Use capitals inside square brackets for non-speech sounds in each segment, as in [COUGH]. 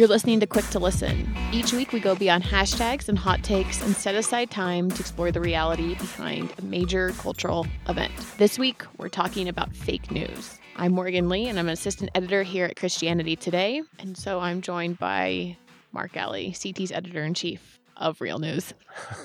You're listening to Quick to Listen. Each week, we go beyond hashtags and hot takes and set aside time to explore the reality behind a major cultural event. This week, we're talking about fake news. I'm Morgan Lee, and I'm an assistant editor here at Christianity Today. And so I'm joined by Mark Galli, CT's editor in chief of Real News.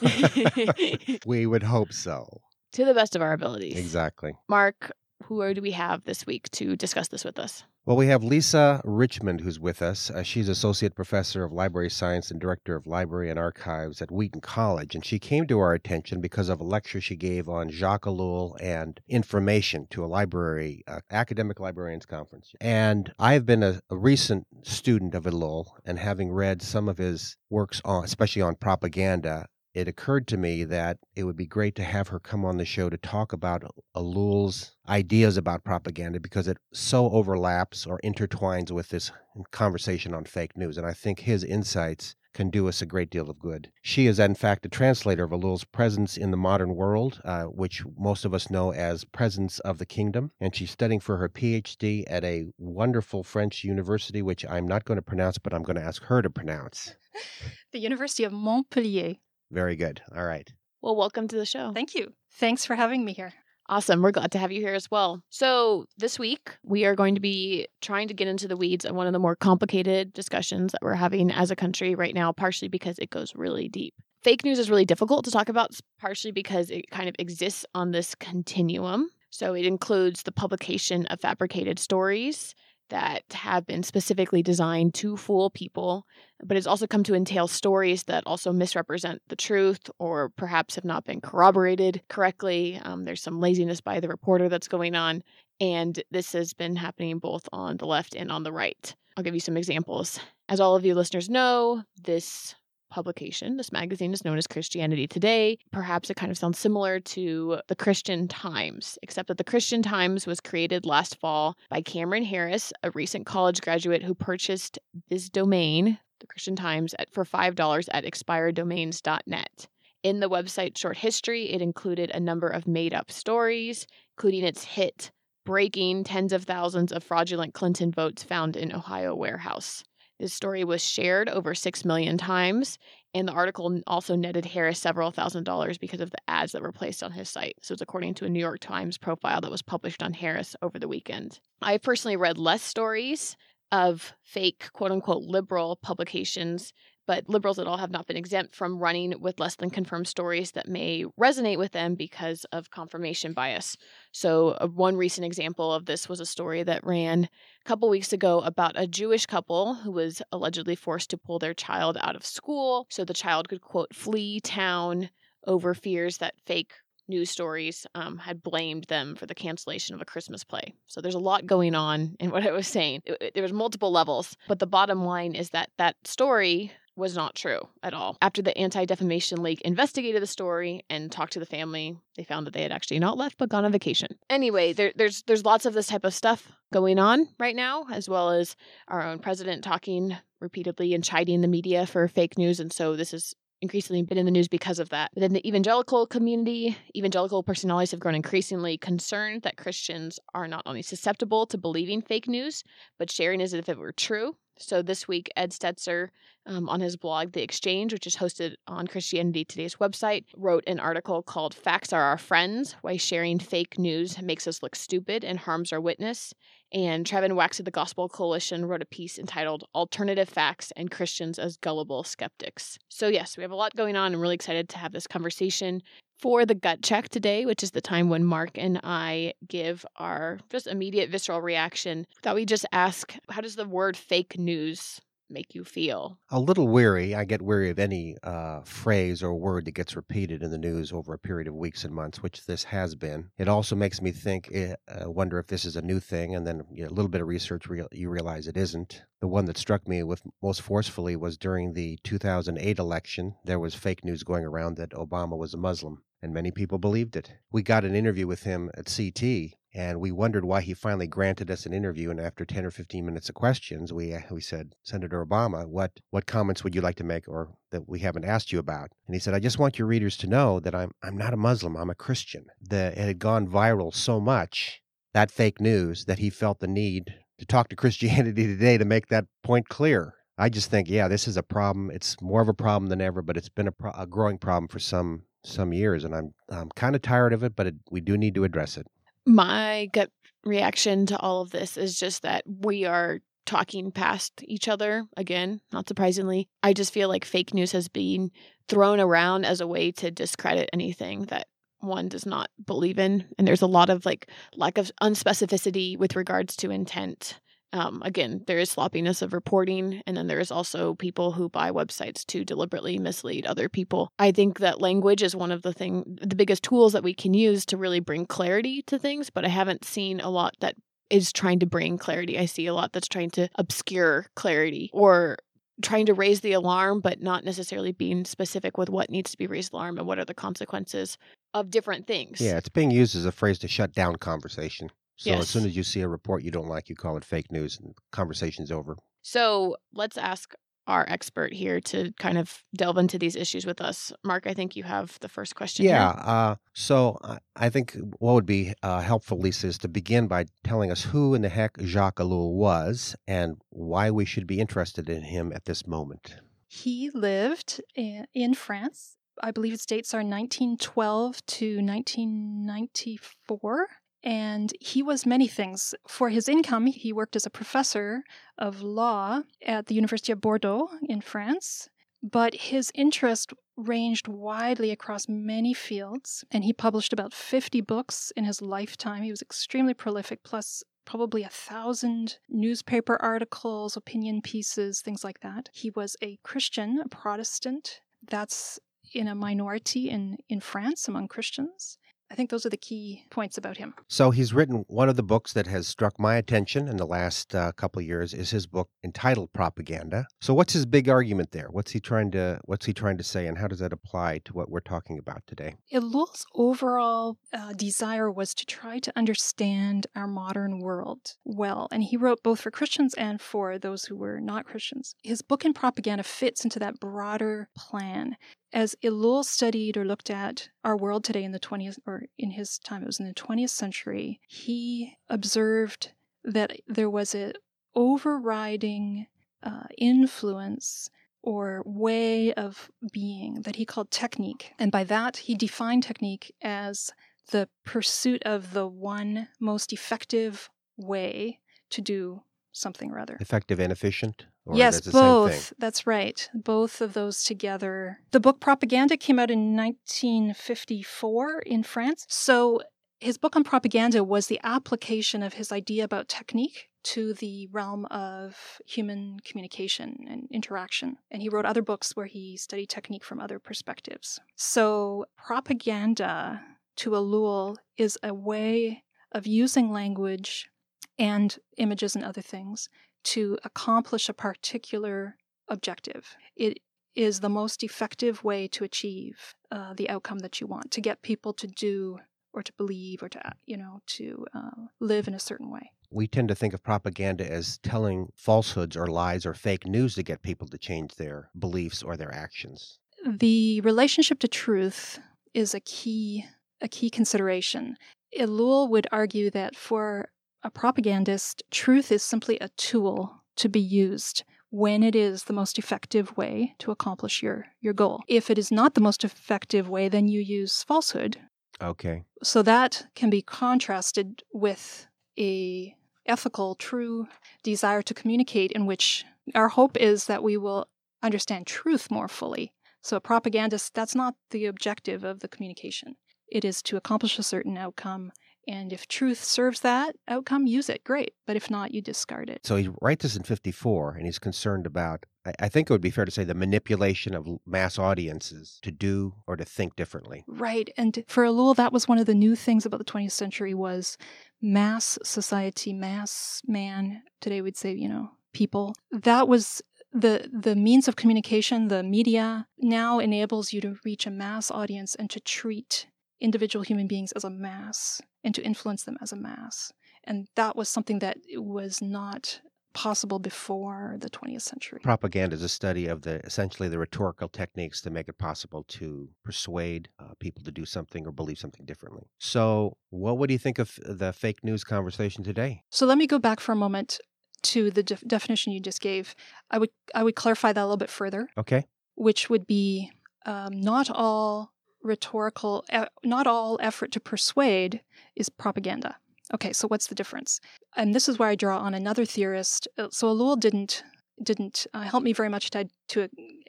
[LAUGHS] [LAUGHS] we would hope so. To the best of our abilities. Exactly. Mark, who do we have this week to discuss this with us? Well, we have Lisa Richmond who's with us. Uh, she's Associate Professor of Library Science and Director of Library and Archives at Wheaton College. And she came to our attention because of a lecture she gave on Jacques Ellul and information to a library, uh, academic librarians conference. And I've been a, a recent student of Ellul and having read some of his works on, especially on propaganda, it occurred to me that it would be great to have her come on the show to talk about Ellul's ideas about propaganda because it so overlaps or intertwines with this conversation on fake news. And I think his insights can do us a great deal of good. She is, in fact, a translator of Ellul's Presence in the Modern World, uh, which most of us know as Presence of the Kingdom. And she's studying for her PhD at a wonderful French university, which I'm not going to pronounce, but I'm going to ask her to pronounce. [LAUGHS] the University of Montpellier. Very good. All right. Well, welcome to the show. Thank you. Thanks for having me here. Awesome. We're glad to have you here as well. So, this week, we are going to be trying to get into the weeds on one of the more complicated discussions that we're having as a country right now, partially because it goes really deep. Fake news is really difficult to talk about, partially because it kind of exists on this continuum. So, it includes the publication of fabricated stories, that have been specifically designed to fool people, but it's also come to entail stories that also misrepresent the truth or perhaps have not been corroborated correctly. Um, there's some laziness by the reporter that's going on, and this has been happening both on the left and on the right. I'll give you some examples. As all of you listeners know, this publication. This magazine is known as Christianity Today. Perhaps it kind of sounds similar to the Christian Times, except that the Christian Times was created last fall by Cameron Harris, a recent college graduate who purchased this domain, the Christian Times, at, for $5 at expireddomains.net. In the website's short history, it included a number of made up stories, including its hit breaking tens of thousands of fraudulent Clinton votes found in Ohio warehouse. This story was shared over 6 million times, and the article also netted Harris several thousand dollars because of the ads that were placed on his site. So it's according to a New York Times profile that was published on Harris over the weekend. I personally read less stories of fake, quote unquote, liberal publications but liberals at all have not been exempt from running with less than confirmed stories that may resonate with them because of confirmation bias. So, uh, one recent example of this was a story that ran a couple weeks ago about a Jewish couple who was allegedly forced to pull their child out of school so the child could, quote, flee town over fears that fake news stories um, had blamed them for the cancellation of a Christmas play. So there's a lot going on in what I was saying. It, it, there was multiple levels, but the bottom line is that that story was not true at all. After the Anti Defamation League investigated the story and talked to the family, they found that they had actually not left but gone on vacation. Anyway, there, there's there's lots of this type of stuff going on right now, as well as our own president talking repeatedly and chiding the media for fake news. And so this is increasingly been in the news because of that. But in the evangelical community, evangelical personalities have grown increasingly concerned that Christians are not only susceptible to believing fake news, but sharing as if it were true. So this week, Ed Stetzer, um, on his blog, The Exchange, which is hosted on Christianity Today's website, wrote an article called Facts Are Our Friends Why Sharing Fake News Makes Us Look Stupid and Harms Our Witness. And Trevin Wax of the Gospel Coalition wrote a piece entitled Alternative Facts and Christians as Gullible Skeptics. So, yes, we have a lot going on. I'm really excited to have this conversation for the gut check today, which is the time when Mark and I give our just immediate visceral reaction, thought we just ask how does the word fake news make you feel? A little weary. I get weary of any uh, phrase or word that gets repeated in the news over a period of weeks and months, which this has been. It also makes me think, eh, uh, wonder if this is a new thing, and then you know, a little bit of research, real, you realize it isn't. The one that struck me with most forcefully was during the 2008 election. There was fake news going around that Obama was a Muslim and many people believed it. We got an interview with him at CT, and we wondered why he finally granted us an interview. And after 10 or 15 minutes of questions, we, uh, we said, Senator Obama, what, what comments would you like to make or that we haven't asked you about? And he said, I just want your readers to know that I'm, I'm not a Muslim, I'm a Christian. The, it had gone viral so much, that fake news, that he felt the need to talk to Christianity [LAUGHS] Today to make that point clear. I just think, yeah, this is a problem. It's more of a problem than ever, but it's been a, pro- a growing problem for some some years, and I'm I'm kind of tired of it, but it, we do need to address it. My gut reaction to all of this is just that we are talking past each other again, not surprisingly. I just feel like fake news has been thrown around as a way to discredit anything that one does not believe in and there's a lot of like lack of unspecificity with regards to intent um, again, there is sloppiness of reporting, and then there is also people who buy websites to deliberately mislead other people. I think that language is one of the thing, the biggest tools that we can use to really bring clarity to things. But I haven't seen a lot that is trying to bring clarity. I see a lot that's trying to obscure clarity or trying to raise the alarm, but not necessarily being specific with what needs to be raised alarm and what are the consequences of different things. Yeah, it's being used as a phrase to shut down conversation. So Yes. as soon as you see a report you don't like, you call it fake news, and conversation's over. So let's ask our expert here to kind of delve into these issues with us. Mark, I think you have the first question. here. Yeah. Uh, so I, I think what would be uh, helpful, Lisa, is to begin by telling us who in the heck Jacques Ellul was and why we should be interested in him at this moment. He lived in France. I believe its dates are 1912 to 1994. And he was many things. For his income, he worked as a professor of law at the University of Bordeaux in France. But his interest ranged widely across many fields, and he published about 50 books in his lifetime. He was extremely prolific, plus probably a thousand newspaper articles, opinion pieces, things like that. He was a Christian, a Protestant. That's in a minority in, in France among Christians. I think those are the key points about him. So he's written one of the books that has struck my attention in the last uh, couple of years is his book entitled Propaganda. So what's his big argument there? What's he trying to what's he trying to say, and how does that apply to what we're talking about today? Ellul's overall uh, desire was to try to understand our modern world well, and he wrote both for Christians and for those who were not Christians. His book in propaganda fits into that broader plan. As Ellul studied or looked at our world today in the 20th, or in his time, it was in the 20th century, he observed that there was a overriding uh, influence or way of being that he called technique. And by that, he defined technique as the pursuit of the one most effective way to do something or other. Effective and efficient? Or yes, that's the same thing? both. That's right. Both of those together. The book Propaganda came out in 1954 in France. So his book on propaganda was the application of his idea about technique to the realm of human communication and interaction. And he wrote other books where he studied technique from other perspectives. So, propaganda to Ellul is a way of using language and images and other things to accomplish a particular objective. It is the most effective way to achieve uh, the outcome that you want, to get people to do or to believe or to, uh, you know, to uh, live in a certain way. We tend to think of propaganda as telling falsehoods or lies or fake news to get people to change their beliefs or their actions. The relationship to truth is a key a key consideration. Ellul would argue that for a propagandist, truth is simply a tool to be used when it is the most effective way to accomplish your, your goal. If it is not the most effective way, then you use falsehood. Okay. So that can be contrasted with a ethical, true desire to communicate in which our hope is that we will understand truth more fully. So a propagandist, that's not the objective of the communication. It is to accomplish a certain outcome And if truth serves that outcome, use it. Great. But if not, you discard it. So he writes this in 54, and he's concerned about, I, think it would be fair to say, the manipulation of mass audiences to do or to think differently. Right. And for Ellul, that was one of the new things about the 20th century was mass society, mass man. Today we'd say, you know, people. That was the the means of communication, the media now enables you to reach a mass audience and to treat individual human beings as a mass and to influence them as a mass. And that was something that was not possible before the 20th century. Propaganda is a study of the essentially the rhetorical techniques to make it possible to persuade uh, people to do something or believe something differently. So, what would you think of the fake news conversation today? So let me go back for a moment to the def- definition you just gave. I would I would clarify that a little bit further, Okay. which would be um, not all rhetorical, not all effort to persuade is propaganda. Okay, so what's the difference? And this is where I draw on another theorist. Uh, So Ellul didn't didn't uh, help me very much to to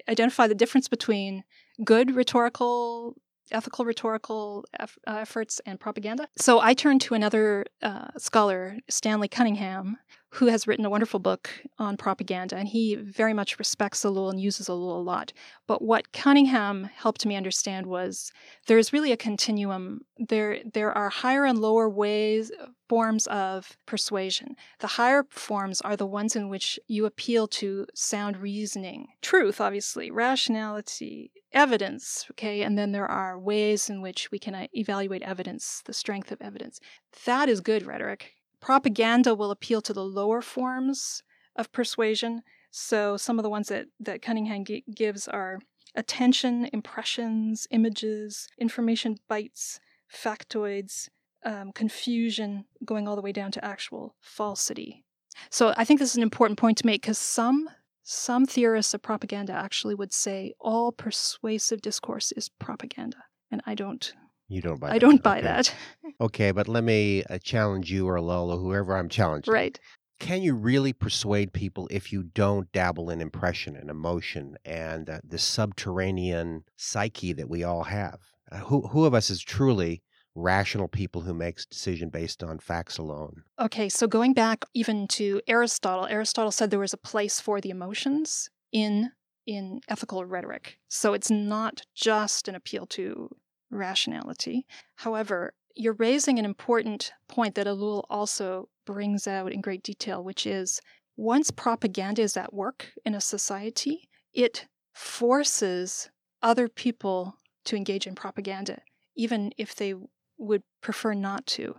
identify the difference between good rhetorical, ethical rhetorical eff- uh, efforts and propaganda. So I turned to another uh, scholar, Stanley Cunningham, who has written a wonderful book on propaganda, and he very much respects Ellul and uses Ellul a lot. But what Cunningham helped me understand was there is really a continuum. There, there are higher and lower ways, forms of persuasion. The higher forms are the ones in which you appeal to sound reasoning, truth, obviously, rationality, evidence, okay? And then there are ways in which we can uh, evaluate evidence, the strength of evidence. That is good rhetoric. Propaganda will appeal to the lower forms of persuasion. So some of the ones that, that Cunningham g- gives are attention, impressions, images, information bites, factoids, um, confusion, going all the way down to actual falsity. So I think this is an important point to make because some some theorists of propaganda actually would say all persuasive discourse is propaganda, and I don't. You don't buy I that. don't buy Okay. that. [LAUGHS] Okay, but let me uh, challenge you or Lola, whoever I'm challenging. right. Can you really persuade people if you don't dabble in impression and emotion and uh, the subterranean psyche that we all have? Uh, who who of us is truly rational people who makes decision based on facts alone? Okay, so going back even to Aristotle, Aristotle said there was a place for the emotions in in ethical rhetoric. So it's not just an appeal to rationality. However, you're raising an important point that Ellul also brings out in great detail, which is once propaganda is at work in a society, it forces other people to engage in propaganda, even if they would prefer not to.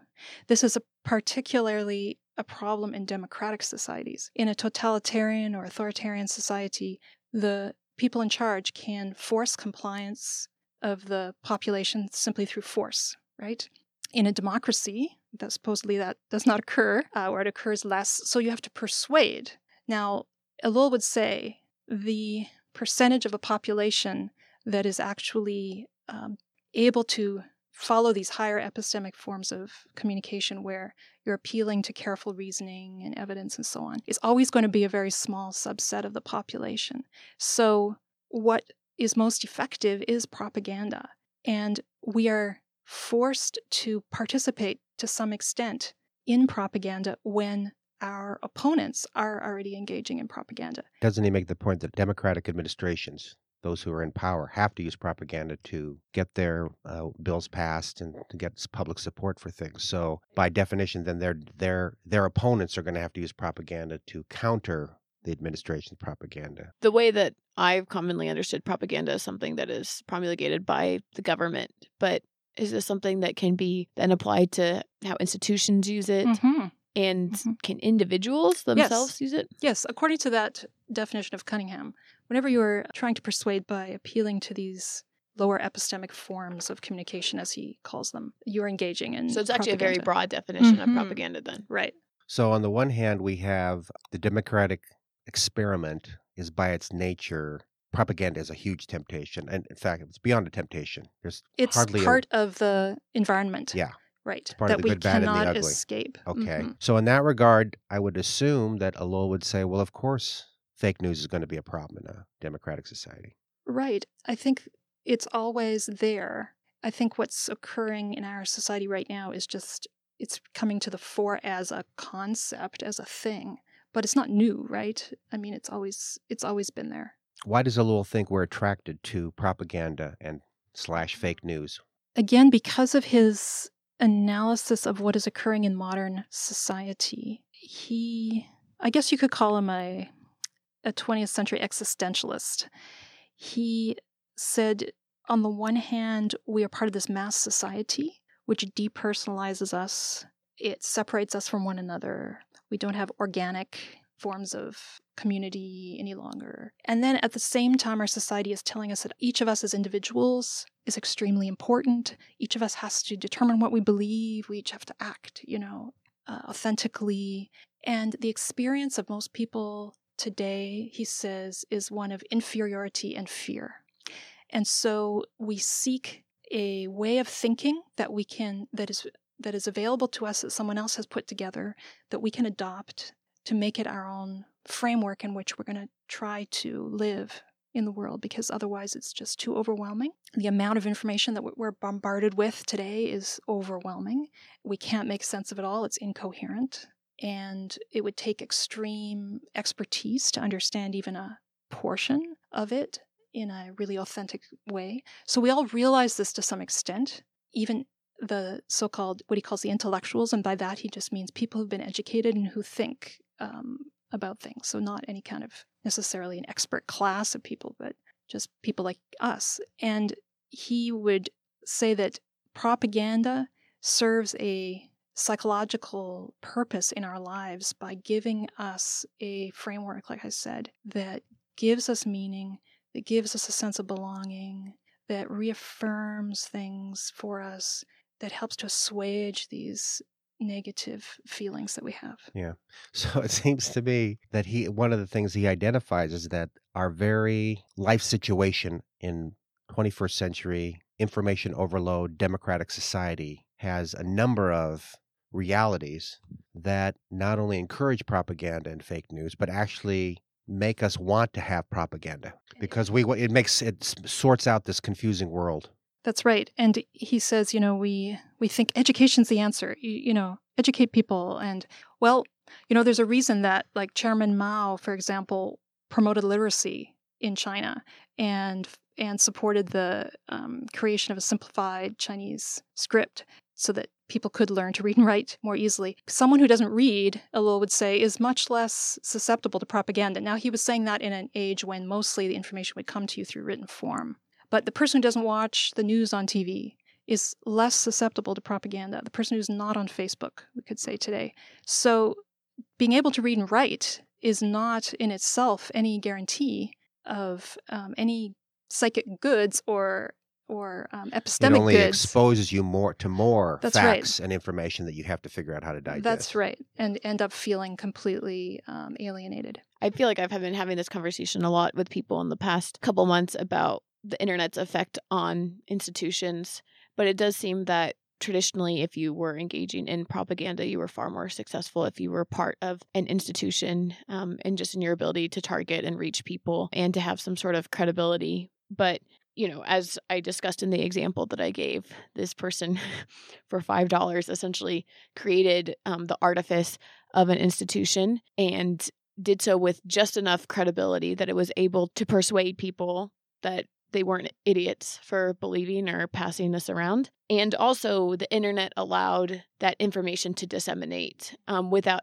This is a particularly a problem in democratic societies. In a totalitarian or authoritarian society, the people in charge can force compliance of the population simply through force, right? In a democracy, that supposedly that does not occur, uh, or it occurs less, so you have to persuade. Now, Ellul would say the percentage of a population that is actually um, able to follow these higher epistemic forms of communication where you're appealing to careful reasoning and evidence and so on is always going to be a very small subset of the population. So, what is most effective is propaganda. And we are forced to participate to some extent in propaganda when our opponents are already engaging in propaganda. Doesn't he make the point that democratic administrations, those who are in power, have to use propaganda to get their uh, bills passed and to get public support for things? So, by definition, then their their their opponents are going to have to use propaganda to counter the administration's propaganda. The way that I've commonly understood propaganda is something that is promulgated by the government, but is this something that can be then applied to how institutions use it? Mhm. And Mhm. can individuals themselves use it? Yes, according to that definition of Cunningham, whenever you're trying to persuade by appealing to these lower epistemic forms of communication, as he calls them, you're engaging in. So it's actually a very broad definition Mhm. of propaganda then. Right. So, on the one hand, we have the democratic experiment is by its nature propaganda is a huge temptation, and in fact, it's beyond a temptation. There's It's hardly a- part of the environment. Yeah. Right. part of that the we good, bad, and the cannot ugly. escape. Okay. Mhm. So in that regard, I would assume that Ellul would say, well, of course, fake news is going to be a problem in a democratic society. Right. I think it's always there. I think what's occurring in our society right now is just it's coming to the fore as a concept, as a thing, but it's not new, right? I mean, it's always it's always been there. Why does Ellul think we're attracted to propaganda and slash mm. fake news? Again, because of his analysis of what is occurring in modern society, he, I guess you could call him a a 20th century existentialist. He said, on the one hand, we are part of this mass society, which depersonalizes us, it separates us from one another. We don't have organic forms of community any longer. And then at the same time, our society is telling us that each of us as individuals is extremely important. Each of us has to determine what we believe. We each have to act, you know, uh, authentically. And the experience of most people today, he says, is one of inferiority and fear. And so we seek a way of thinking that we can that is that is available to us that someone else has put together that we can adopt to make it our own framework in which we're going to try to live in the world because otherwise it's just too overwhelming. The amount of information that we're bombarded with today is overwhelming. We can't make sense of it all, it's incoherent. And it would take extreme expertise to understand even a portion of it in a really authentic way. So we all realize this to some extent, even the so called, what he calls the intellectuals. And by that, he just means people who've been educated and who think um, about things. So not any kind of necessarily an expert class of people, but just people like us. And he would say that propaganda serves a psychological purpose in our lives by giving us a framework, like I said, that gives us meaning, that gives us a sense of belonging, that reaffirms things for us, that helps to assuage these negative feelings that we have. Yeah. [LAUGHS] So it seems to me that he one of the things he identifies is that our very life situation in 21st century information overload democratic society has a number of realities that not only encourage propaganda and fake news but actually make us want to have propaganda because we it makes it sorts out this confusing world that's right and he says you know we we think education's the answer you, you know educate people and well you know there's a reason that like chairman mao for example promoted literacy in china and and supported the um, creation of a simplified chinese script so that people could learn to read and write more easily. Someone who doesn't read, Ellul would say, is much less susceptible to propaganda. Now, he was saying that in an age when mostly the information would come to you through written form. But the person who doesn't watch the news on TV is less susceptible to propaganda. The person who's not on Facebook, we could say today. So, being able to read and write is not in itself any guarantee of um, any psychic goods or or um, epistemic it only goods. exposes you more to more That's facts right. and information that you have to figure out how to digest. That's right, and end up feeling completely um, alienated. I feel like I've been having this conversation a lot with people in the past couple months about the internet's effect on institutions, but it does seem that traditionally if you were engaging in propaganda you were far more successful if you were part of an institution um, and just in your ability to target and reach people and to have some sort of credibility. But you know, as I discussed in the example that I gave, this person [LAUGHS] for $5 essentially created um, the artifice of an institution and did so with just enough credibility that it was able to persuade people that they weren't idiots for believing or passing this around. And also, the internet allowed that information to disseminate um, without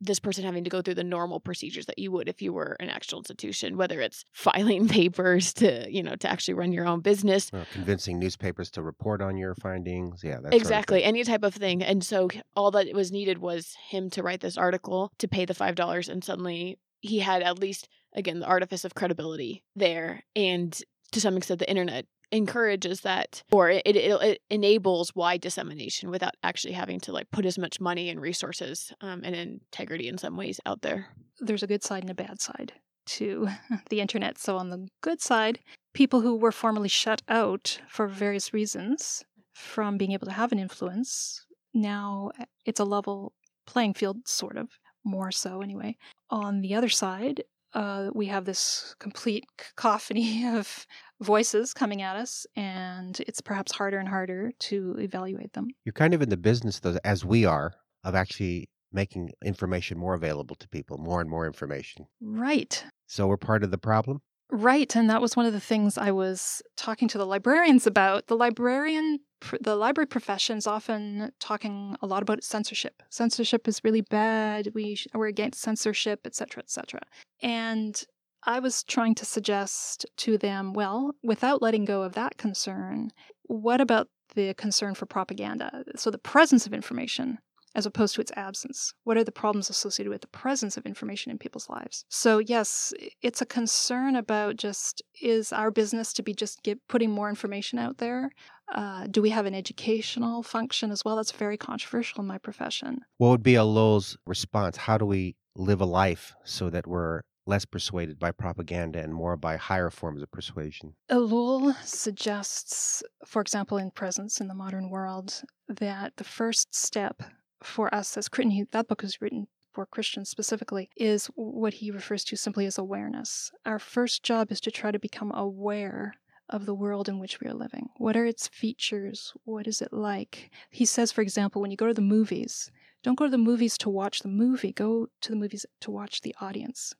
this person having to go through the normal procedures that you would if you were an actual institution whether it's [LAUGHS] filing papers to you know to actually run your own business. Convincing newspapers to report on your findings yeah exactly sort of any type of thing. And so all that was needed was him to write this article to pay the five dollars and suddenly he had at least again the artifice of credibility there. And to some extent the internet encourages that or it, it, it, enables wide dissemination without actually having to like put as much money and resources um, and integrity in some ways out there There's a good side and a bad side to [LAUGHS] the internet. So, on the good side, people who were formerly shut out for various reasons from being able to have an influence, now it's a level playing field, sort of, more so anyway. On the other side, uh, we have this complete cacophony [LAUGHS] of voices coming at us, and it's perhaps harder and harder to evaluate them. You're kind of in the business, though, as we are, of actually making information more available to people, more and more information. Right. So we're part of the problem? Right. And that was one of the things I was talking to the librarians about. The librarian, the library profession is often talking a lot about censorship. Censorship is really bad. We, we're against censorship, etc., cetera, et cetera. And I was trying to suggest to them, well, without letting go of that concern, what about the concern for propaganda? So the presence of information as opposed to its absence? What are the problems associated with the presence of information in people's lives? So, yes, it's a concern about just is our business to be just get, putting more information out there? Uh, do we have an educational function as well? That's very controversial in my profession. What would be Ellul's response? How do we live a life so that we're less persuaded by propaganda and more by higher forms of persuasion. Ellul suggests, for example, in Presence in the Modern World, that the first step for us as Christian, that book is written for Christians specifically, is what he refers to simply as awareness. Our first job is to try to become aware of the world in which we are living. What are its features? What is it like? He says, for example, when you go to the movies, don't go to the movies to watch the movie, go to the movies to watch the audience.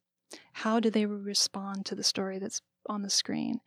How do they respond to the story that's on the screen?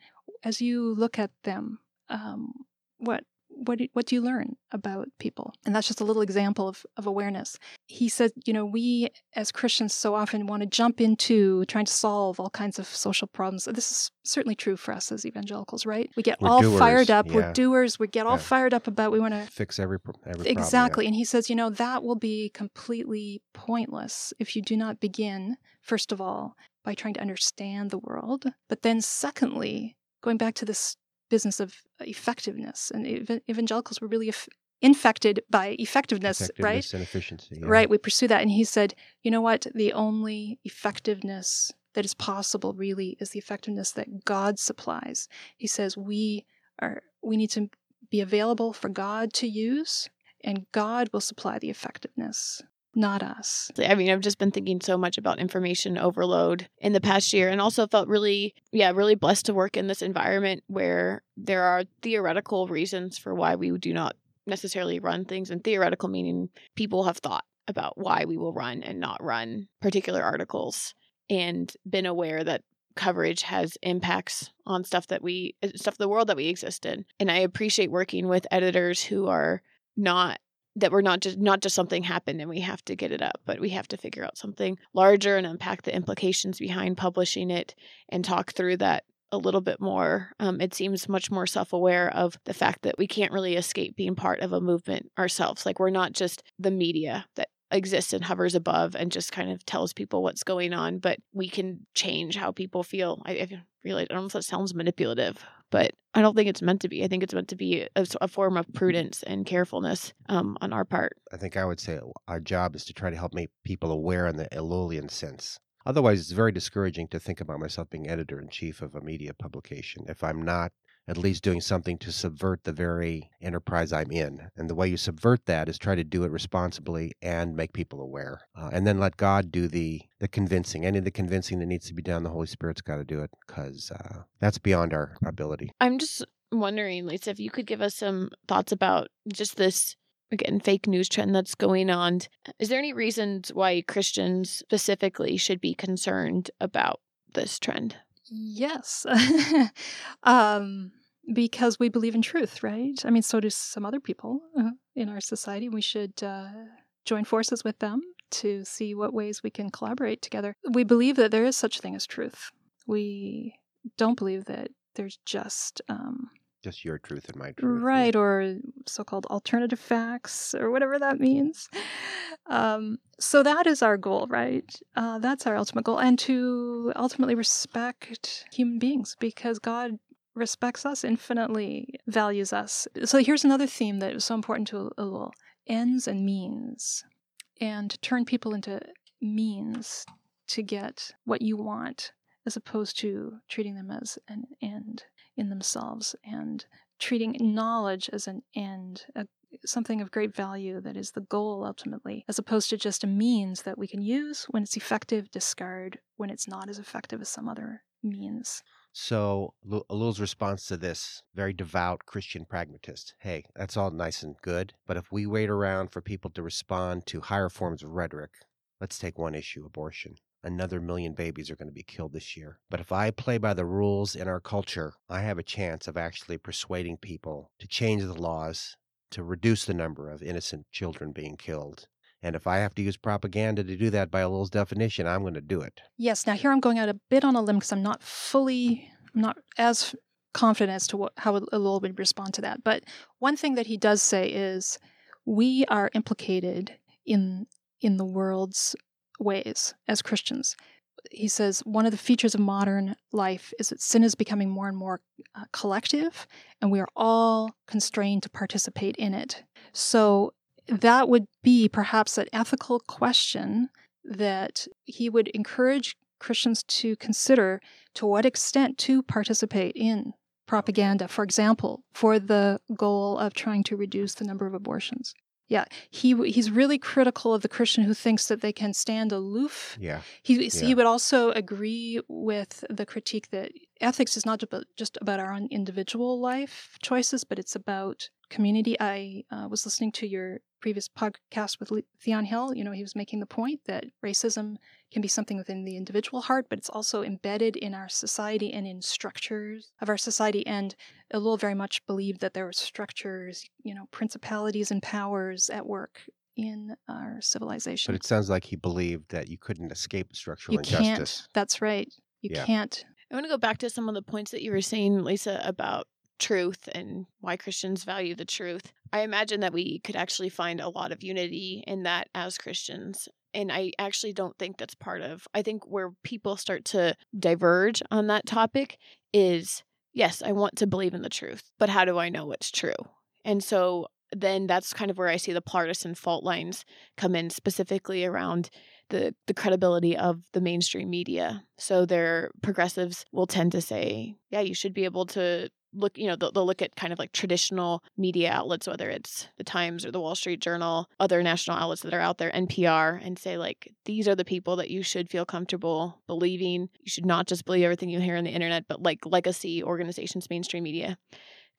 As you look at them, um, what what do, what do you learn about people? And that's just a little example of, of awareness. He said, you know, we as Christians so often want to jump into trying to solve all kinds of social problems. This is certainly true for us as evangelicals, right? We get We're all doers, fired up. yeah. We're doers. We get all Yeah. fired up about we want to Fix every, every Exactly. problem. And he says, you know, that will be completely pointless if you do not begin, first of all, by trying to understand the world. But then, secondly, going back to this business of uh, effectiveness, and ev- evangelicals were really eff- infected by effectiveness, Yeah. right? And efficiency. yeah. Right. We pursue that. And he said, you know what? The only effectiveness that is possible really is the effectiveness that God supplies. He says we are we need to be available for God to use, and God will supply the effectiveness, not us. I mean, I've just been thinking so much about information overload in the past year and also felt really, yeah, really blessed to work in this environment where there are theoretical reasons for why we do not necessarily run things. And theoretical meaning people have thought about why we will run and not run particular articles and been aware that coverage has impacts on stuff that we uh, stuff the world that we exist in and i appreciate working with editors who are not that we're not just not just something happened and we have to get it up but we have to figure out something larger and unpack the implications behind publishing it and talk through that a little bit more. Um, it seems much more self-aware of the fact that we can't really escape being part of a movement ourselves. Like we're not just the media that exists and hovers above and just kind of tells people what's going on but we can change how people feel. I, I realize i don't know if that sounds manipulative but i don't think it's meant to be. I think it's meant to be a form of prudence and carefulness um, on our part. I think I would say our job is to try to help make people aware in the Ellulian sense. Otherwise, it's very discouraging to think about myself being editor in chief of a media publication. If I'm not at least doing something to subvert the very enterprise I'm in. And the way you subvert that is try to do it responsibly and make people aware, uh, and then let God do the the convincing. Any of the convincing that needs to be done, the Holy Spirit's got to do it because uh, that's beyond our ability. i'm just wondering lisa if you could give us some thoughts about just this again fake news trend that's going on is there any reasons why christians specifically should be concerned about this trend Yes. [LAUGHS] um, because we believe in truth, right? I mean, so do some other people uh, in our society. We should uh, join forces with them to see what ways we can collaborate together. We believe that there is such thing as truth. We don't believe that there's just um, Just your truth and my truth. right or so-called alternative facts or whatever that means um, so that is our goal right uh, that's our ultimate goal and to ultimately respect human beings because god respects us infinitely values us so here's another theme that is so important to Ellul. ends and means and to turn people into means to get what you want as opposed to treating them as an end in themselves and treating knowledge as an end, a, something of great value that is the goal ultimately, as opposed to just a means that we can use when it's effective, discard when it's not as effective as some other means. So, Ellul's response to this very devout Christian pragmatist hey, that's all nice and good, but if we wait around for people to respond to higher forms of rhetoric, let's take one issue abortion. Another million babies are going to be killed this year. But if I play by the rules in our culture, I have a chance of actually persuading people to change the laws to reduce the number of innocent children being killed. And if I have to use propaganda to do that by a Ellul's definition, I'm going to do it. Yes. Now, here I'm going out a bit on a limb because I'm not fully, I'm not as confident as to what, how Ellul would respond to that. But one thing that he does say is we are implicated in in the world's ways as Christians. He says one of the features of modern life is that sin is becoming more and more uh, collective, and we are all constrained to participate in it. So that would be perhaps an ethical question that he would encourage Christians to consider to what extent to participate in propaganda, for example, for the goal of trying to reduce the number of abortions. Yeah, he he's really critical of the Christian who thinks that they can stand aloof. Yeah, he yeah. he would also agree with the critique that ethics is not just about our own individual life choices, but it's about community. I uh, was listening to your previous podcast with Theon Hill. You know, he was making the point that racism can be something within the individual heart, but it's also embedded in our society and in structures of our society. And Ellul very much believed that there were structures, you know, principalities and powers at work in our civilization. But it sounds like he believed that you couldn't escape structural you injustice. Can't. That's right. You yeah. can't. I want to go back to some of the points that you were saying, Lisa, about truth and why Christians value the truth. I imagine that we could actually find a lot of unity in that as Christians. And I actually don't think that's part of, I think where people start to diverge on that topic is yes, I want to believe in the truth, but how do I know it's true? And so then that's kind of where I see the partisan fault lines come in specifically around the the credibility of the mainstream media. So their progressives will tend to say, yeah, you should be able to look, you know, they'll, they'll, look at kind of like traditional media outlets, whether it's the Times or the Wall Street Journal, other national outlets that are out there, NPR, and say, like, these are the people that you should feel comfortable believing. You should not just believe everything you hear on the internet, but like legacy organizations, mainstream media.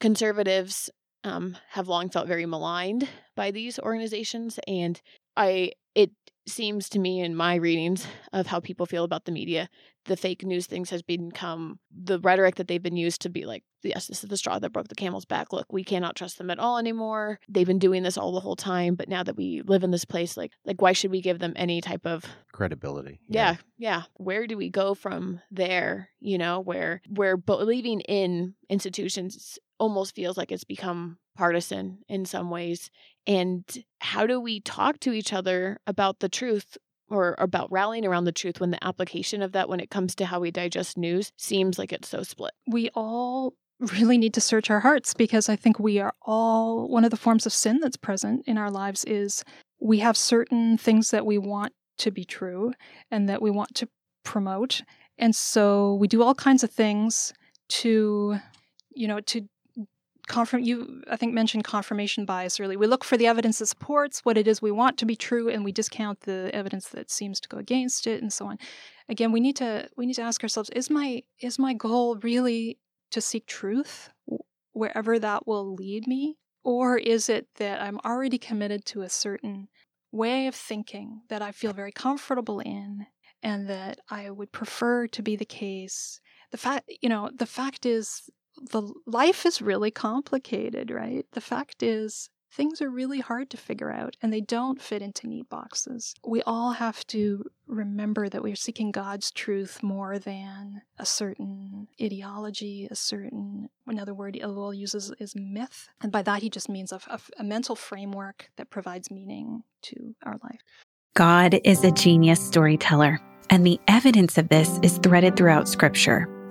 Conservatives um, have long felt very maligned by these organizations. And I, it seems to me in my readings of how people feel about the media, the fake news things has become the rhetoric that they've been used to be like, yes, this is the straw that broke the camel's back. Look, we cannot trust them at all anymore. They've been doing this all the whole time, but now that we live in this place, like, like why should we give them any type of credibility? Yeah, yeah. yeah. Where do we go from there? You know, where where believing in institutions almost feels like it's become partisan in some ways. And how do we talk to each other about the truth or about rallying around the truth when the application of that when it comes to how we digest news seems like it's so split? We all really need to search our hearts because I think we are all one of the forms of sin that's present in our lives is we have certain things that we want to be true and that we want to promote. And so we do all kinds of things to you know to confirm you i think mentioned confirmation bias earlier we look for the evidence that supports what it is we want to be true and we discount the evidence that seems to go against it and so on again we need to we need to ask ourselves is my is my goal really to seek truth wherever that will lead me or is it that i'm already committed to a certain way of thinking that i feel very comfortable in and that i would prefer to be the case the fact you know the fact is the life is really complicated, right? The fact is things are really hard to figure out and they don't fit into neat boxes. We all have to remember that we are seeking God's truth more than a certain ideology, a certain, another word Ellul uses is myth. And by that, he just means a, a, a mental framework that provides meaning to our life. God is a genius storyteller, and the evidence of this is threaded throughout Scripture.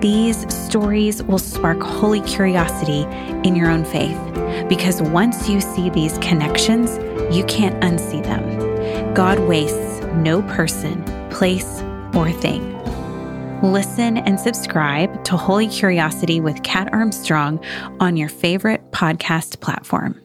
These stories will spark holy curiosity in your own faith because once you see these connections, you can't unsee them. God wastes no person, place, or thing. Listen and subscribe to Holy Curiosity with Kat Armstrong on your favorite podcast platform.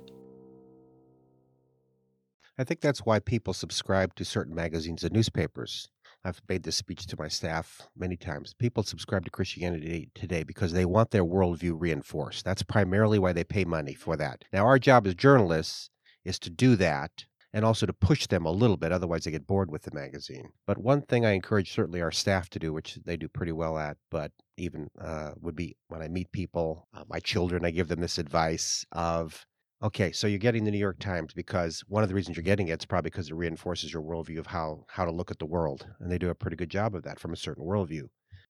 I think that's why people subscribe to certain magazines and newspapers. I've made this speech to my staff many times. People subscribe to Christianity Today because they want their worldview reinforced. That's primarily why they pay money for that. Now, our job as journalists is to do that and also to push them a little bit. Otherwise, they get bored with the magazine. But one thing I encourage certainly our staff to do, which they do pretty well at, but even uh, would be when I meet people, uh, my children, I give them this advice of Okay, so you're getting the New York Times because one of the reasons you're getting it is probably because it reinforces your worldview of how how to look at the world, and they do a pretty good job of that from a certain worldview.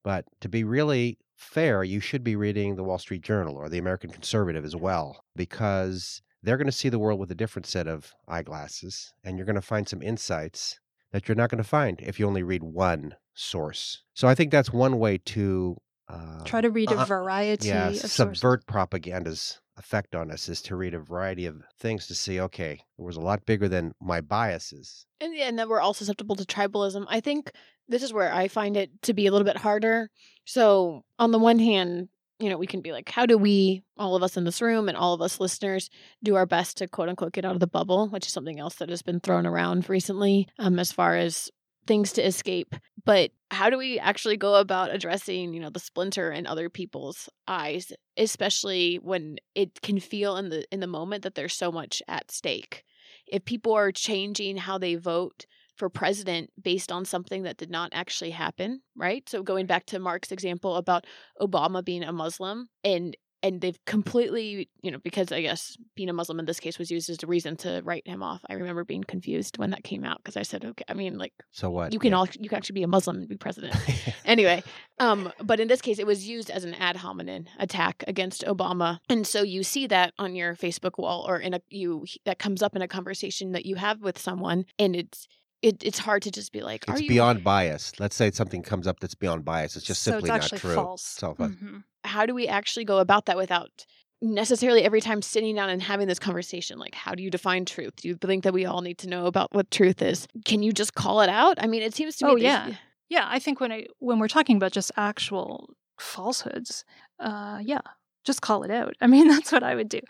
But to be really fair, you should be reading the Wall Street Journal or the American Conservative as well, because they're going to see the world with a different set of eyeglasses, and you're going to find some insights that you're not going to find if you only read one source. So I think that's one way to uh, try to read a uh, variety yeah, of subvert sources. propaganda's effect on us is to read a variety of things to see okay it was a lot bigger than my biases. And, and that we're all susceptible to tribalism. I think this is where i find it to be a little bit harder. So on the one hand you know we can be like how do we all of us in this room and all of us listeners do our best to quote unquote get out of the bubble? which is something else that has been thrown around recently um, as far as things to escape but how do we actually go about addressing you know the splinter in other people's eyes especially when it can feel in the in the moment that there's so much at stake? If people are changing how they vote for president based on something that did not actually happen right? So going back to mark's example about obama being a muslim and and they've completely, you know, because I guess being a Muslim in this case was used as a reason to write him off. I remember being confused when that came out because I said, okay, I mean, like, so what? You can yeah. all you can actually be a Muslim and be president. [LAUGHS] anyway, um, but in this case, it was used as an ad hominem attack against Obama, and so you see that on your Facebook wall or in a you that comes up in a conversation that you have with someone, and it's it, it's hard to just be like, it's beyond bias. Let's say something comes up that's beyond bias. It's just so simply it's not true. False. Mm-hmm. how do we actually go about that without necessarily every time sitting down and having this conversation? Like, how do you define truth? Do you think that we all need to know about what truth is? Can you just call it out? I mean, it seems to me. Oh yeah, yeah. I think when I when we're talking about just actual falsehoods, uh, yeah, just call it out. [LAUGHS] I mean, that's what I would do.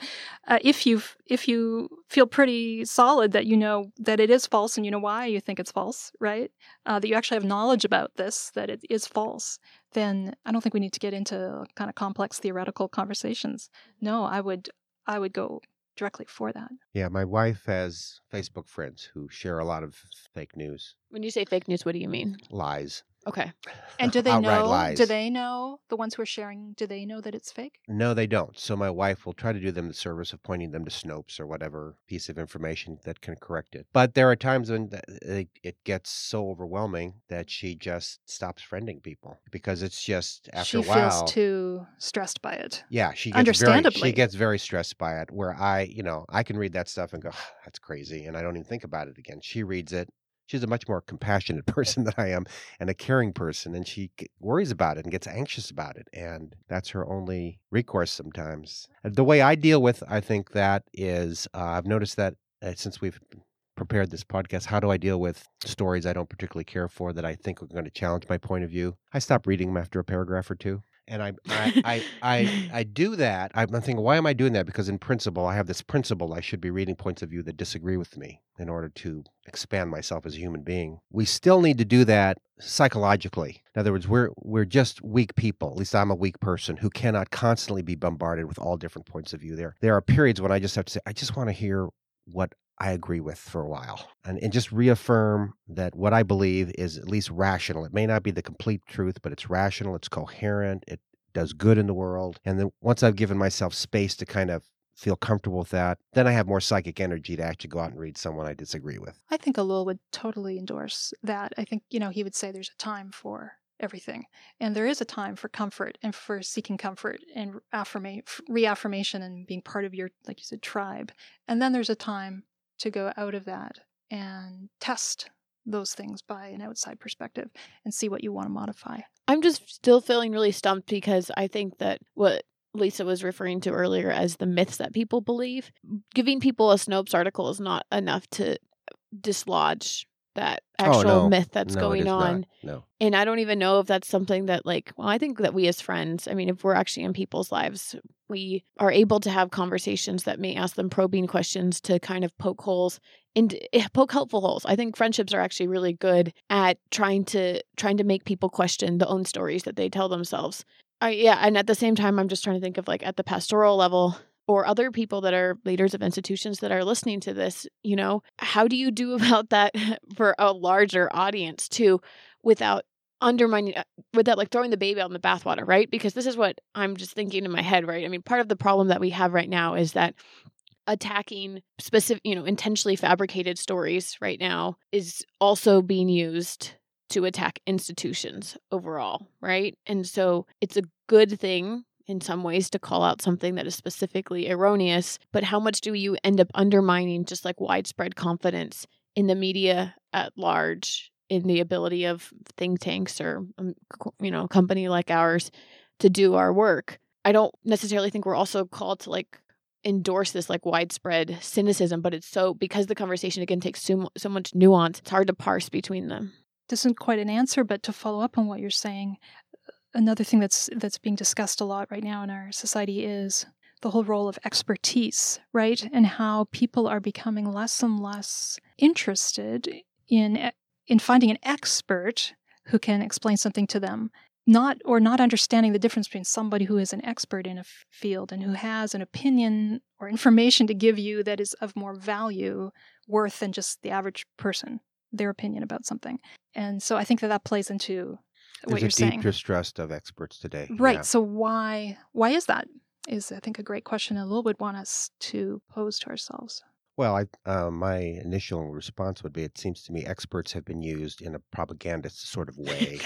Uh, if you if you feel pretty solid that you know that it is false and you know why you think it's false, right? Uh, that you actually have knowledge about this that it is false, then I don't think we need to get into kind of complex theoretical conversations. No, I would I would go directly for that. Yeah, my wife has Facebook friends who share a lot of fake news. When you say fake news, what do you mean? Lies. Okay. And do [SIGHS] they know? Lies. Do they know the ones who are sharing? Do they know that it's fake? No, they don't. So my wife will try to do them the service of pointing them to Snopes or whatever piece of information that can correct it. But there are times when it, gets so overwhelming that she just stops friending people because it's just after she a while she feels too stressed by it. Yeah, she gets understandably very, she gets very stressed by it. Where I, you know, I can read that stuff and go, "That's crazy," and I don't even think about it again. She reads it she's a much more compassionate [LAUGHS] person than I am and a caring person. And she worries about it and gets anxious about it. And that's her only recourse sometimes. The way I deal with, I think that is, uh, I've noticed that uh, since we've prepared this podcast, how do I deal with stories I don't particularly care for that I think are going to challenge my point of view? I stop reading them after a paragraph or two and I I, [LAUGHS] I I I do that. I'm thinking, why am I doing that? Because in principle, I have this principle I should be reading points of view that disagree with me in order to expand myself as a human being. We still need to do that psychologically. In other words, we're we're just weak people. At least I'm a weak person who cannot constantly be bombarded with all different points of view. There there are periods when I just have to say, I just want to hear what I agree with for a while and, and just reaffirm that what I believe is at least rational. It may not be the complete truth, but it's rational, it's coherent, it does good in the world. And then once I've given myself space to kind of feel comfortable with that, then I have more psychic energy to actually go out and read someone I disagree with. I think Ellul would totally endorse that. I think, you know, he would say there's a time for everything. And there is a time for comfort and for seeking comfort and affirma- reaffirmation and being part of your, like you said, tribe. And then there's a time to go out of that and test those things by an outside perspective and see what you want to modify. I'm just still feeling really stumped because I think that what Lisa was referring to earlier as the myths that people believe, giving people a Snopes article is not enough to dislodge that actual oh, no. myth that's no, going on. Not. No. And I don't even know if that's something that, like, well, I think that we as friends, I mean, if we're actually in people's lives, we are able to have conversations that may ask them probing questions to kind of poke holes and eh, poke helpful holes. I think friendships are actually really good at trying to trying to make people question the own stories that they tell themselves. I, yeah, and at the same time, I'm just trying to think of like at the pastoral level, or other people that are leaders of institutions that are listening to this, you know, how do you do [LAUGHS] about that for a larger audience too without undermining uh, without like throwing the baby out in the bathwater, right? Because this is what I'm just thinking in my head, right? I mean, part of the problem that we have right now is that attacking specific, you know, intentionally fabricated stories right now is also being used to attack institutions overall, right? And so it's a good thing in some ways to call out something that is specifically erroneous, but how much do you end up undermining just like widespread confidence in the media at large, in the ability of think tanks or um, you know, a company like ours to do our work? I don't necessarily think we're also called to like endorse this like widespread cynicism, but it's so because the conversation again takes so, so much nuance, it's hard to parse between them. This isn't quite an answer, but to follow up on what you're saying, another thing that's that's being discussed a lot right now in our society is the whole role of expertise, right? And how people are becoming less and less interested in in finding an expert who can explain something to them not or not understanding the difference between somebody who is an expert in a f- field and who has an opinion or information to give you that is of more value worth than just the average person their opinion about something and so i think that that plays into what There's you're a saying deep distrust of experts today. right Yeah. so why why is that is i think a great question and Ellul would want us to pose to ourselves Well, I, uh, my initial response would be it seems to me experts have been used in a propagandist sort of way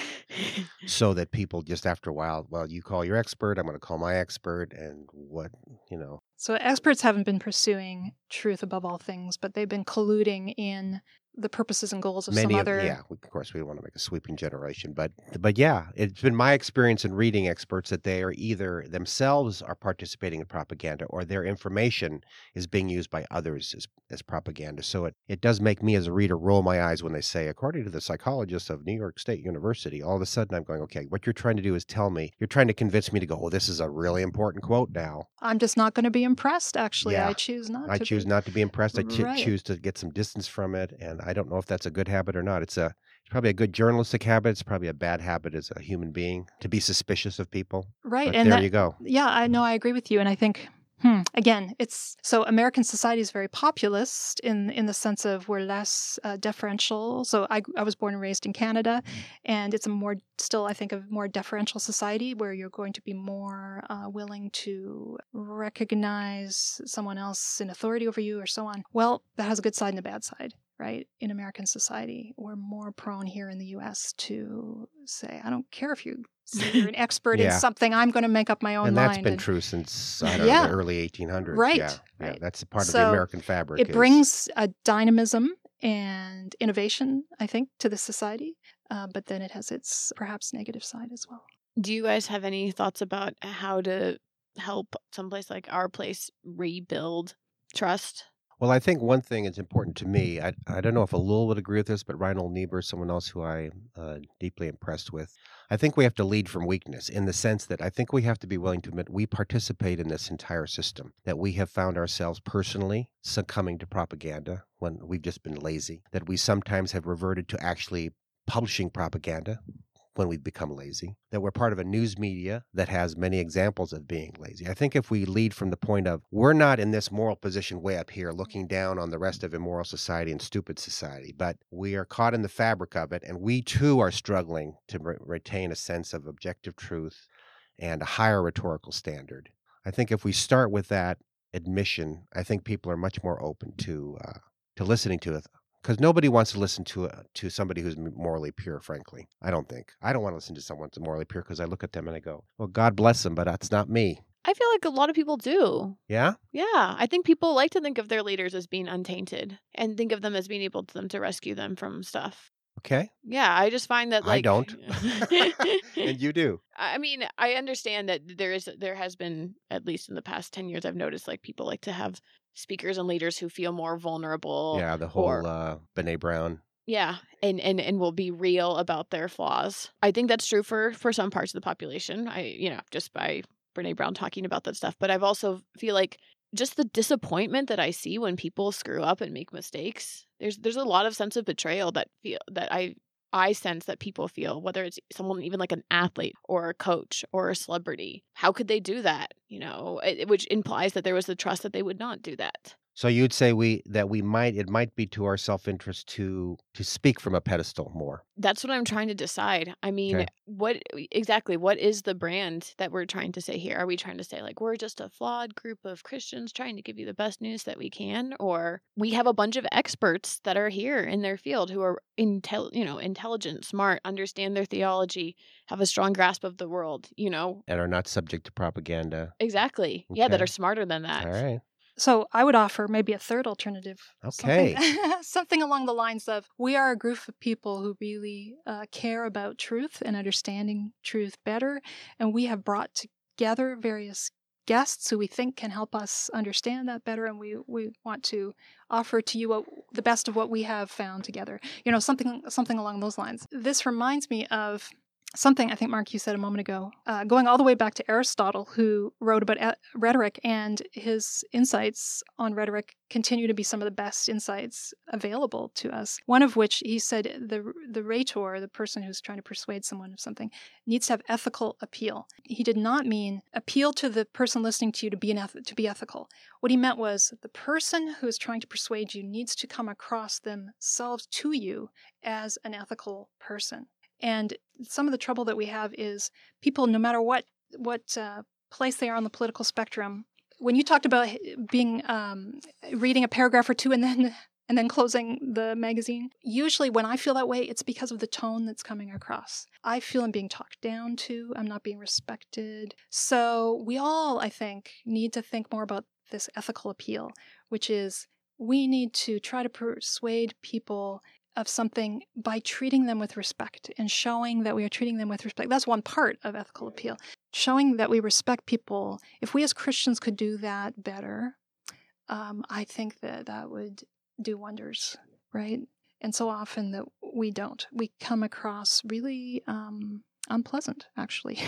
so that people just after a while, well, you call your expert, I'm going to call my expert, and what, you know. So experts haven't been pursuing truth above all things, but they've been colluding in the purposes and goals of Many some of, other. yeah, of course, we don't want to make a sweeping generation, but but yeah, it's been my experience in reading experts that they are either themselves are participating in propaganda or their information is being used by others as, as propaganda. So it, it does make me as a reader roll my eyes when they say, according to the psychologist of New York State University, all of a sudden I'm going, okay, what you're trying to do is tell me, you're trying to convince me to go, oh, this is a really important quote now. I'm just not going to be impressed. Actually, Yeah. I choose not. I to choose be. not to be impressed. I Right. choose to get some distance from it, and I don't know if that's a good habit or not. It's a it's probably a good journalistic habit. It's probably a bad habit as a human being to be suspicious of people. Right, But and there that, you go. yeah, I know. I agree with you, and I think. Hmm, again, it's so American society is very populist in in the sense of we're less uh, deferential. So I I was born and raised in Canada, and it's a more still I think a more deferential society where you're going to be more uh, willing to recognize someone else in authority over you or so on. Well, that has a good side and a bad side, right? In American society, we're more prone here in the U.S. to say, I don't care if you say you're an [LAUGHS] expert in something. I'm going to make up my own mind. and mind. that's been and- true since I don't know, Yeah. the early 1800s. Right, Yeah, yeah. That's a part of the American fabric. It is- brings a dynamism and innovation, I think, to the society. Uh, but then it has its perhaps negative side as well. Do you guys have any thoughts about how to help someplace like our place rebuild trust? Well, I think one thing is important to me. I, I don't know if Ellul would agree with this, but Reinhold Niebuhr is someone else who I'm uh, deeply impressed with. I think we have to lead from weakness in the sense that I think we have to be willing to admit we participate in this entire system, that we have found ourselves personally succumbing to propaganda when we've just been lazy, that we sometimes have reverted to actually publishing propaganda when we've become lazy, that we're part of a news media that has many examples of being lazy. I think if we lead from the point of we're not in this moral position way up here looking down on the rest of immoral society and stupid society, but we are caught in the fabric of it and we too are struggling to re- retain a sense of objective truth and a higher rhetorical standard. I think if we start with that admission, I think people are much more open to uh, to listening to because nobody wants to listen to a, to somebody who's morally pure. Frankly, I don't think I don't want to listen to someone who's morally pure because I look at them and I go, "Well, God bless them," but that's not me. I feel like a lot of people do. Yeah, Yeah, I think people like to think of their leaders as being untainted and think of them as being able to them to rescue them from stuff. okay, Yeah, I just find that I don't. [LAUGHS] [LAUGHS] and you do. I mean, I understand that there is there has been at least in the past 10 years I've noticed like people like to have speakers and leaders who feel more vulnerable. yeah, the whole or- uh, Brene Brown. Yeah, and and and will be real about their flaws. I think that's true for for some parts of the population. I you know, just by Brene Brown talking about that stuff, but I've also feel like just the disappointment that I see when people screw up and make mistakes. There's there's a lot of sense of betrayal that feel that I I sense that people feel whether it's someone even like an athlete or a coach or a celebrity. How could they do that? You know, it, which implies that there was the trust that they would not do that. So you'd say we that we might it might be to our self interest to to speak from a pedestal more. That's what I'm trying to decide. I mean, Okay. what exactly what is the brand that we're trying to say here? Are we trying to say like we're just a flawed group of Christians trying to give you the best news that we can or we have a bunch of experts that are here in their field who are intel, you know, intelligent, smart, understand their theology, have a strong grasp of the world, you know? and are not subject to propaganda. Exactly. Yeah, that are smarter than that. All right. So I would offer maybe a third alternative. Okay. Something, [LAUGHS] something along the lines of we are a group of people who really uh, care about truth and understanding truth better. And we have brought together various guests who we think can help us understand that better. And we, we want to offer to you what, the best of what we have found together. You know, something, something along those lines. This reminds me of something I think, Mark, you said a moment ago, uh, going all the way back to Aristotle, who wrote about e- rhetoric, and his insights on rhetoric continue to be some of the best insights available to us. One of which he said the the rhetor, the person who's trying to persuade someone of something, needs to have ethical appeal. He did not mean appeal to the person listening to you to be an eth- to be ethical. What he meant was the person who is trying to persuade you needs to come across themselves to you as an ethical person. And some of the trouble that we have is people, no matter what what uh, place they are on the political spectrum, when you talked about being um, reading a paragraph or two and then [LAUGHS] and then closing the magazine, usually when I feel that way, it's because of the tone that's coming across. I feel I'm being talked down to. I'm not being respected. So we all, I think, need to think more about this ethical appeal, which is we need to try to persuade people of something by treating them with respect and showing that we are treating them with respect. That's one part of ethical appeal. Showing that we respect people. If we as Christians could do that better, um, I think that that would do wonders, right? And so often that we don't. We come across really um, unpleasant, actually,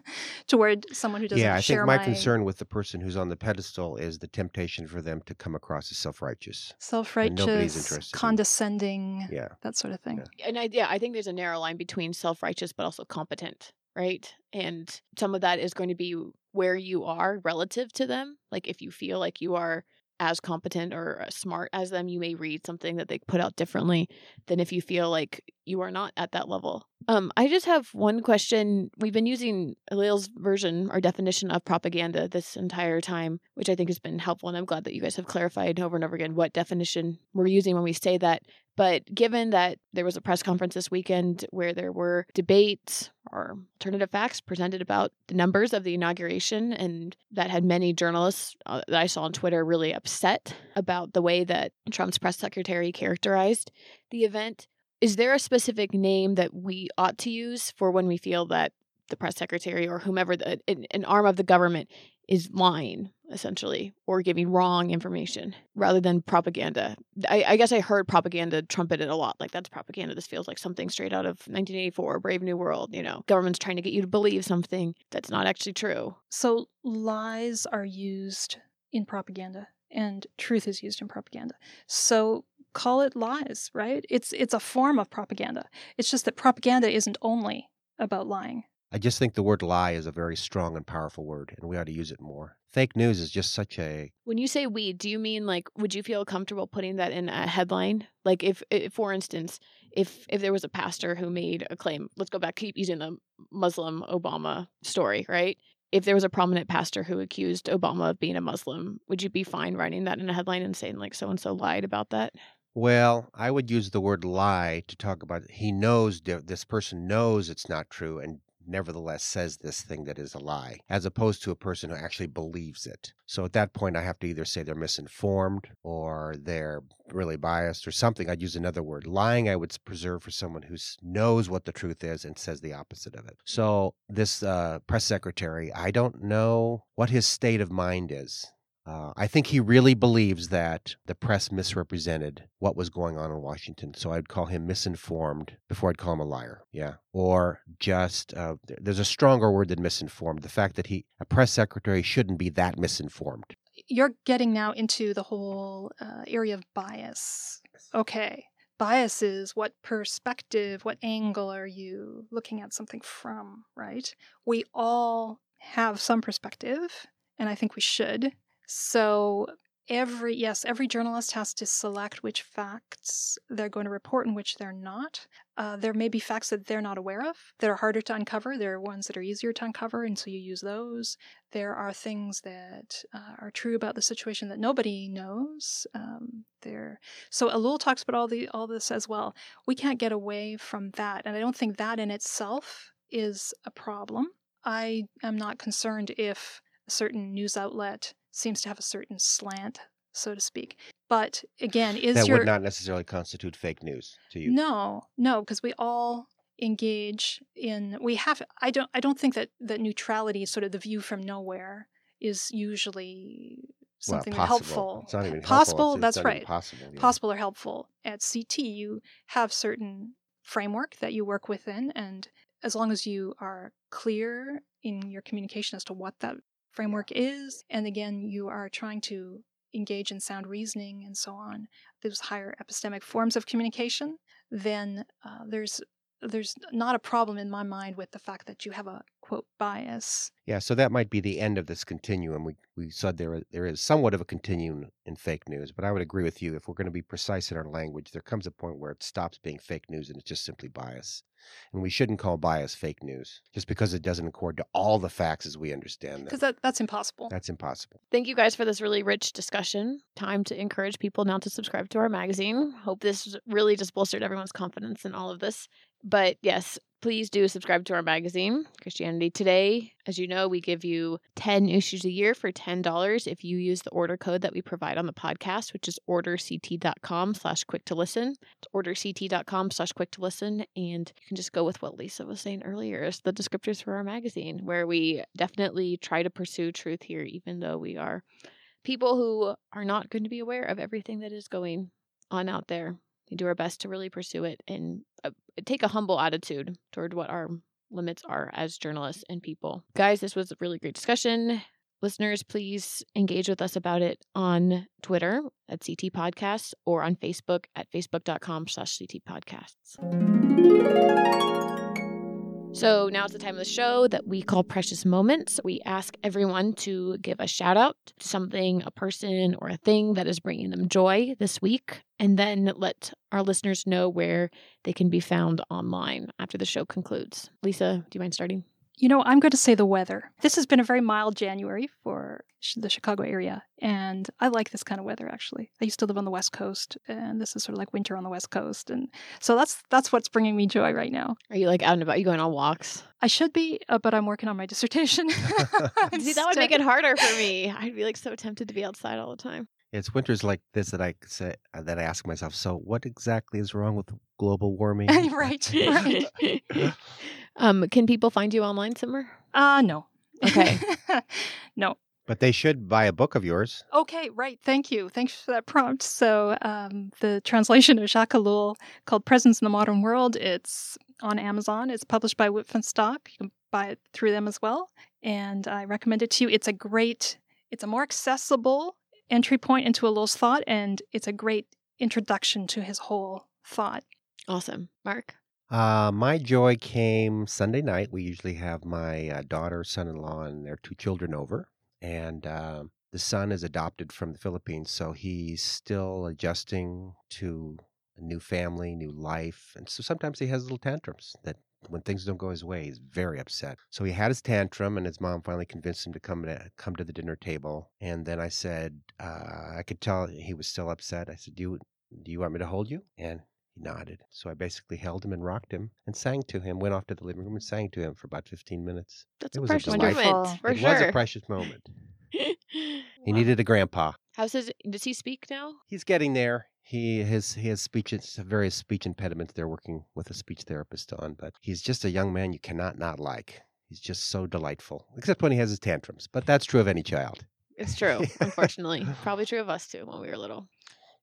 [LAUGHS] toward someone who doesn't yeah, I think my, concern with the person who's on the pedestal is the temptation for them to come across as self-righteous. self-righteous, interested in- condescending, Yeah. that sort of thing. and I yeah, I think there's a narrow line between self-righteous but also competent, right? And some of that is going to be where you are relative to them. Like if you feel like you are as competent or as smart as them, you may read something that they put out differently than if you feel like you are not at that level. Um, I just have one question. We've been using Ellul's version or definition of propaganda this entire time, which I think has been helpful, and I'm glad that you guys have clarified over and over again what definition we're using when we say that. But given that there was a press conference this weekend where there were debates or alternative facts presented about the numbers of the inauguration, and that had many journalists uh, that I saw on Twitter really upset about the way that Trump's press secretary characterized the event, is there a specific name that we ought to use for when we feel that the press secretary or whomever, the, an, an arm of the government, is lying essentially or giving wrong information rather than propaganda. I, I guess I heard propaganda trumpeted a lot. Like that's propaganda. This feels like something straight out of 1984, Brave New World. You know, government's trying to get you to believe something that's not actually true. So lies are used in propaganda and truth is used in propaganda. So call it lies, right? It's it's a form of propaganda. It's just that propaganda isn't only about lying. I just think the word lie is a very strong and powerful word, and we ought to use it more. Fake news is just such a When you say we, do you mean like would you feel comfortable putting that in a headline? Like if, if for instance, if if there was a pastor who made a claim, let's go back keep using the Muslim Obama story, right? If there was a prominent pastor who accused Obama of being a Muslim, would you be fine writing that in a headline and saying like so and so lied about that? Well, I would use the word lie to talk about he knows this person knows it's not true and nevertheless says this thing that is a lie, as opposed to a person who actually believes it. So at that point, I have to either say they're misinformed or they're really biased or something. I'd use another word. Lying, I would preserve for someone who knows what the truth is and says the opposite of it. So this uh, press secretary, I don't know what his state of mind is. Uh, I think he really believes that the press misrepresented what was going on in Washington. So I'd call him misinformed before I'd call him a liar. Yeah. Or just, uh, there's a stronger word than misinformed. The fact that he, a press secretary, shouldn't be that misinformed. You're getting now into the whole uh, area of bias. Okay. Bias is what perspective, what angle are you looking at something from, right? We all have some perspective, and I think we should. So, every, yes, every journalist has to select which facts they're going to report and which they're not. Uh, there may be facts that they're not aware of that are harder to uncover. There are ones that are easier to uncover, and so you use those. There are things that uh, are true about the situation that nobody knows. Um, there, so Ellul talks about all the all this as well. We can't get away from that, and I don't think that in itself is a problem. I am not concerned if a certain news outlet seems to have a certain slant, so to speak. But again, is that your would not necessarily constitute fake news to you. no, no, because we all engage in we have I don't I don't think that that neutrality, sort of the view from nowhere, is usually something possible. helpful. It's not even possible, helpful. It's, that's it's right. Possible. yeah. Possible or helpful. At CT you have certain framework that you work within and as long as you are clear in your communication as to what that framework is and again you are trying to engage in sound reasoning and so on those higher epistemic forms of communication then uh, there's there's not a problem in my mind with the fact that you have a quote bias Yeah, so that might be the end of this continuum. We we said there there is somewhat of a continuum in fake news, but I would agree with you. If we're going to be precise in our language, there comes a point where it stops being fake news and it's just simply bias. And we shouldn't call bias fake news just because it doesn't accord to all the facts as we understand them. because that, that's impossible That's impossible. Thank you guys for this really rich discussion. Time to encourage people now to subscribe to our magazine. Hope this really just bolstered everyone's confidence in all of this. But yes, please do subscribe to our magazine, Christianity Today. As you know, we give you 10 issues a year for $10 if you use the order code that we provide on the podcast, which is orderct.com slash quick to listen. It's orderct.com slash quick to listen. And you can just go with what Lisa was saying earlier is the descriptors for our magazine, where we definitely try to pursue truth here, even though we are people who are not going to be aware of everything that is going on out there. We do our best to really pursue it and take a humble attitude toward what our limits are as journalists and people. Guys, this was a really great discussion. Listeners, please engage with us about it on Twitter at CT Podcasts or on Facebook at facebook.com slash CT Podcasts. So now it's the time of the show that we call Precious Moments. We ask everyone to give a shout out to something, a person, or a thing that is bringing them joy this week, and then let our listeners know where they can be found online after the show concludes. Lisa, do you mind starting? You know, I'm going to say the weather. This has been a very mild January for the Chicago area, and I like this kind of weather actually. I used to live on the West Coast, and this is sort of like winter on the West Coast, and so that's that's what's bringing me joy right now. Are you like out and about? Are you going on walks? I should be, uh, but I'm working on my [LAUGHS] dissertation. [LAUGHS] See, that would make it harder for me. I'd be like so tempted to be outside all the time. It's winters like this that I say uh, that I ask myself. So, what exactly is wrong with global [LAUGHS] warming? right, [LAUGHS] right. um, can people find you online somewhere? Uh no. Okay. [LAUGHS] no. But they should buy a book of yours. Okay, right. Thank you. Thanks for that prompt. So, um, the translation of Jacques Ellul called Presence in the Modern World, it's on Amazon. It's published by Wipf and Stock. You can buy it through them as well. And I recommend it to you. It's a great, it's a more accessible entry point into Ellul's thought, and it's a great introduction to his whole thought. Awesome. Mark? Uh, my joy came Sunday night. We usually have my uh, daughter, son-in-law, and their two children over, and uh, the son is adopted from the Philippines, so he's still adjusting to a new family, new life, and so sometimes he has little tantrums that. When things don't go his way, he's very upset. So he had his tantrum, and his mom finally convinced him to come to come to the dinner table. And then I said, uh, I could tell he was still upset. I said, "Do you Do you want me to hold you? And he nodded. So I basically held him and rocked him and sang to him, went off to the living room and sang to him for about 15 minutes. That's It a was a precious delightful- moment for it sure. was a precious moment. [LAUGHS] He needed a grandpa. How's his? Does he speak now? He's getting there. He has he has speech various speech impediments they're working with a speech therapist on, but he's just a young man you cannot not like. He's just so delightful, except when he has his tantrums. But that's true of any child. It's true. [LAUGHS] Unfortunately, probably true of us too when we were little.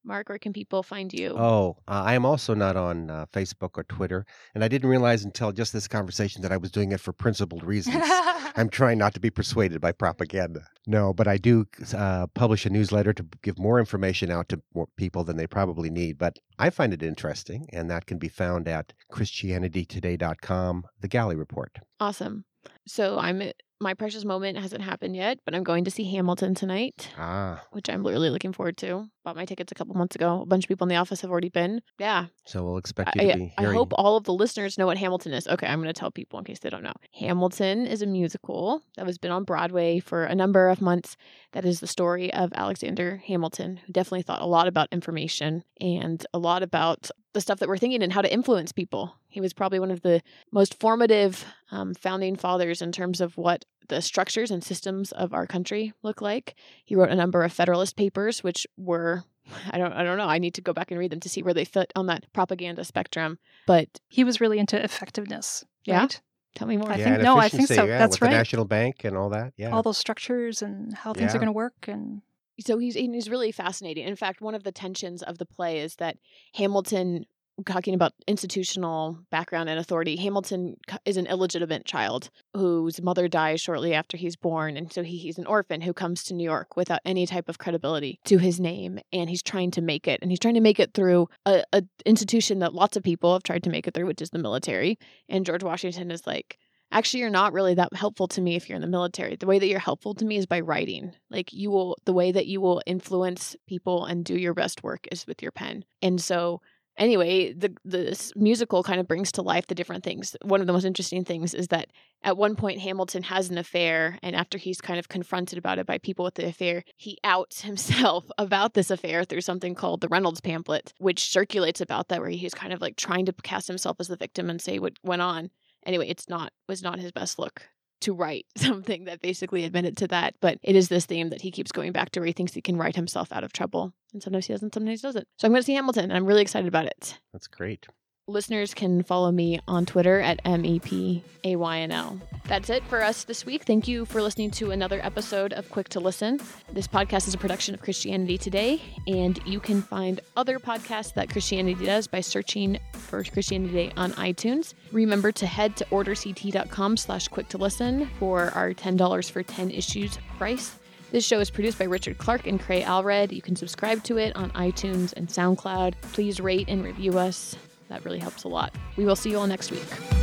Mark, where can people find you? Oh, uh, I am also not on uh, Facebook or Twitter, and I didn't realize until just this conversation that I was doing it for principled reasons. [LAUGHS] I'm trying not to be persuaded by propaganda. No, but I do uh, publish a newsletter to give more information out to more people than they probably need. But I find it interesting, and that can be found at ChristianityToday.com, the Galli Report. Awesome. So I'm my precious moment hasn't happened yet, but I'm going to see Hamilton tonight, Ah, which I'm really looking forward to. Bought my tickets a couple months ago. A bunch of people in the office have already been. Yeah. so we'll expect you to I, be I hearing. hope all of the listeners know what Hamilton is. Okay, I'm going to tell people in case they don't know. Hamilton is a musical that has been on Broadway for a number of months. That is the story of Alexander Hamilton, who definitely thought a lot about information and a lot about the stuff that we're thinking and how to influence people. He was probably one of the most formative um, founding fathers in terms of what the structures and systems of our country look like. He wrote a number of Federalist Papers, which were I don't I don't know. I need to go back and read them to see where they fit on that propaganda spectrum. But he was really into effectiveness. Yeah? Right? tell me more. I think- no, I think so. yeah, That's with right. The National Bank and all that. Yeah. All those structures and how things Yeah. are going to work. And so he's he's really fascinating. In fact, one of the tensions of the play is that Hamilton talking about institutional background and authority. Hamilton is an illegitimate child whose mother dies shortly after he's born, and so he, he's an orphan who comes to New York without any type of credibility to his name, and he's trying to make it, and he's trying to make it through a, a institution that lots of people have tried to make it through, which is the military. And George Washington is like, actually you're not really that helpful to me if you're in the military. The way that you're helpful to me is by writing. Like you will the way that you will influence people and do your best work is with your pen. And so anyway the this musical kind of brings to life the different things. One of the most interesting things is that at one point hamilton has an affair and after he's kind of confronted about it by people with the affair he outs himself [LAUGHS] about this affair through something called the reynolds pamphlet which circulates about that where he's kind of like trying to cast himself as the victim and say what went on anyway, it's not was not his best look to write [LAUGHS] something that basically admitted to that. But it is this theme that he keeps going back to where he thinks he can write himself out of trouble. And sometimes he doesn't, sometimes he doesn't. So I'm going to see Hamilton and I'm really excited about it. That's great. Listeners can follow me on Twitter at M E P A Y N L. That's it for us this week. Thank you for listening to another episode of Quick to Listen. This podcast is a production of Christianity Today, and you can find other podcasts that Christianity does by searching for Christianity Today on iTunes. Remember to head to orderct.com slash quick to listen for our $10 for 10 issues price. This show is produced by Richard Clark and Cray Allred. You can subscribe to it on iTunes and SoundCloud. Please rate and review us. That really helps a lot. We will see you all next week.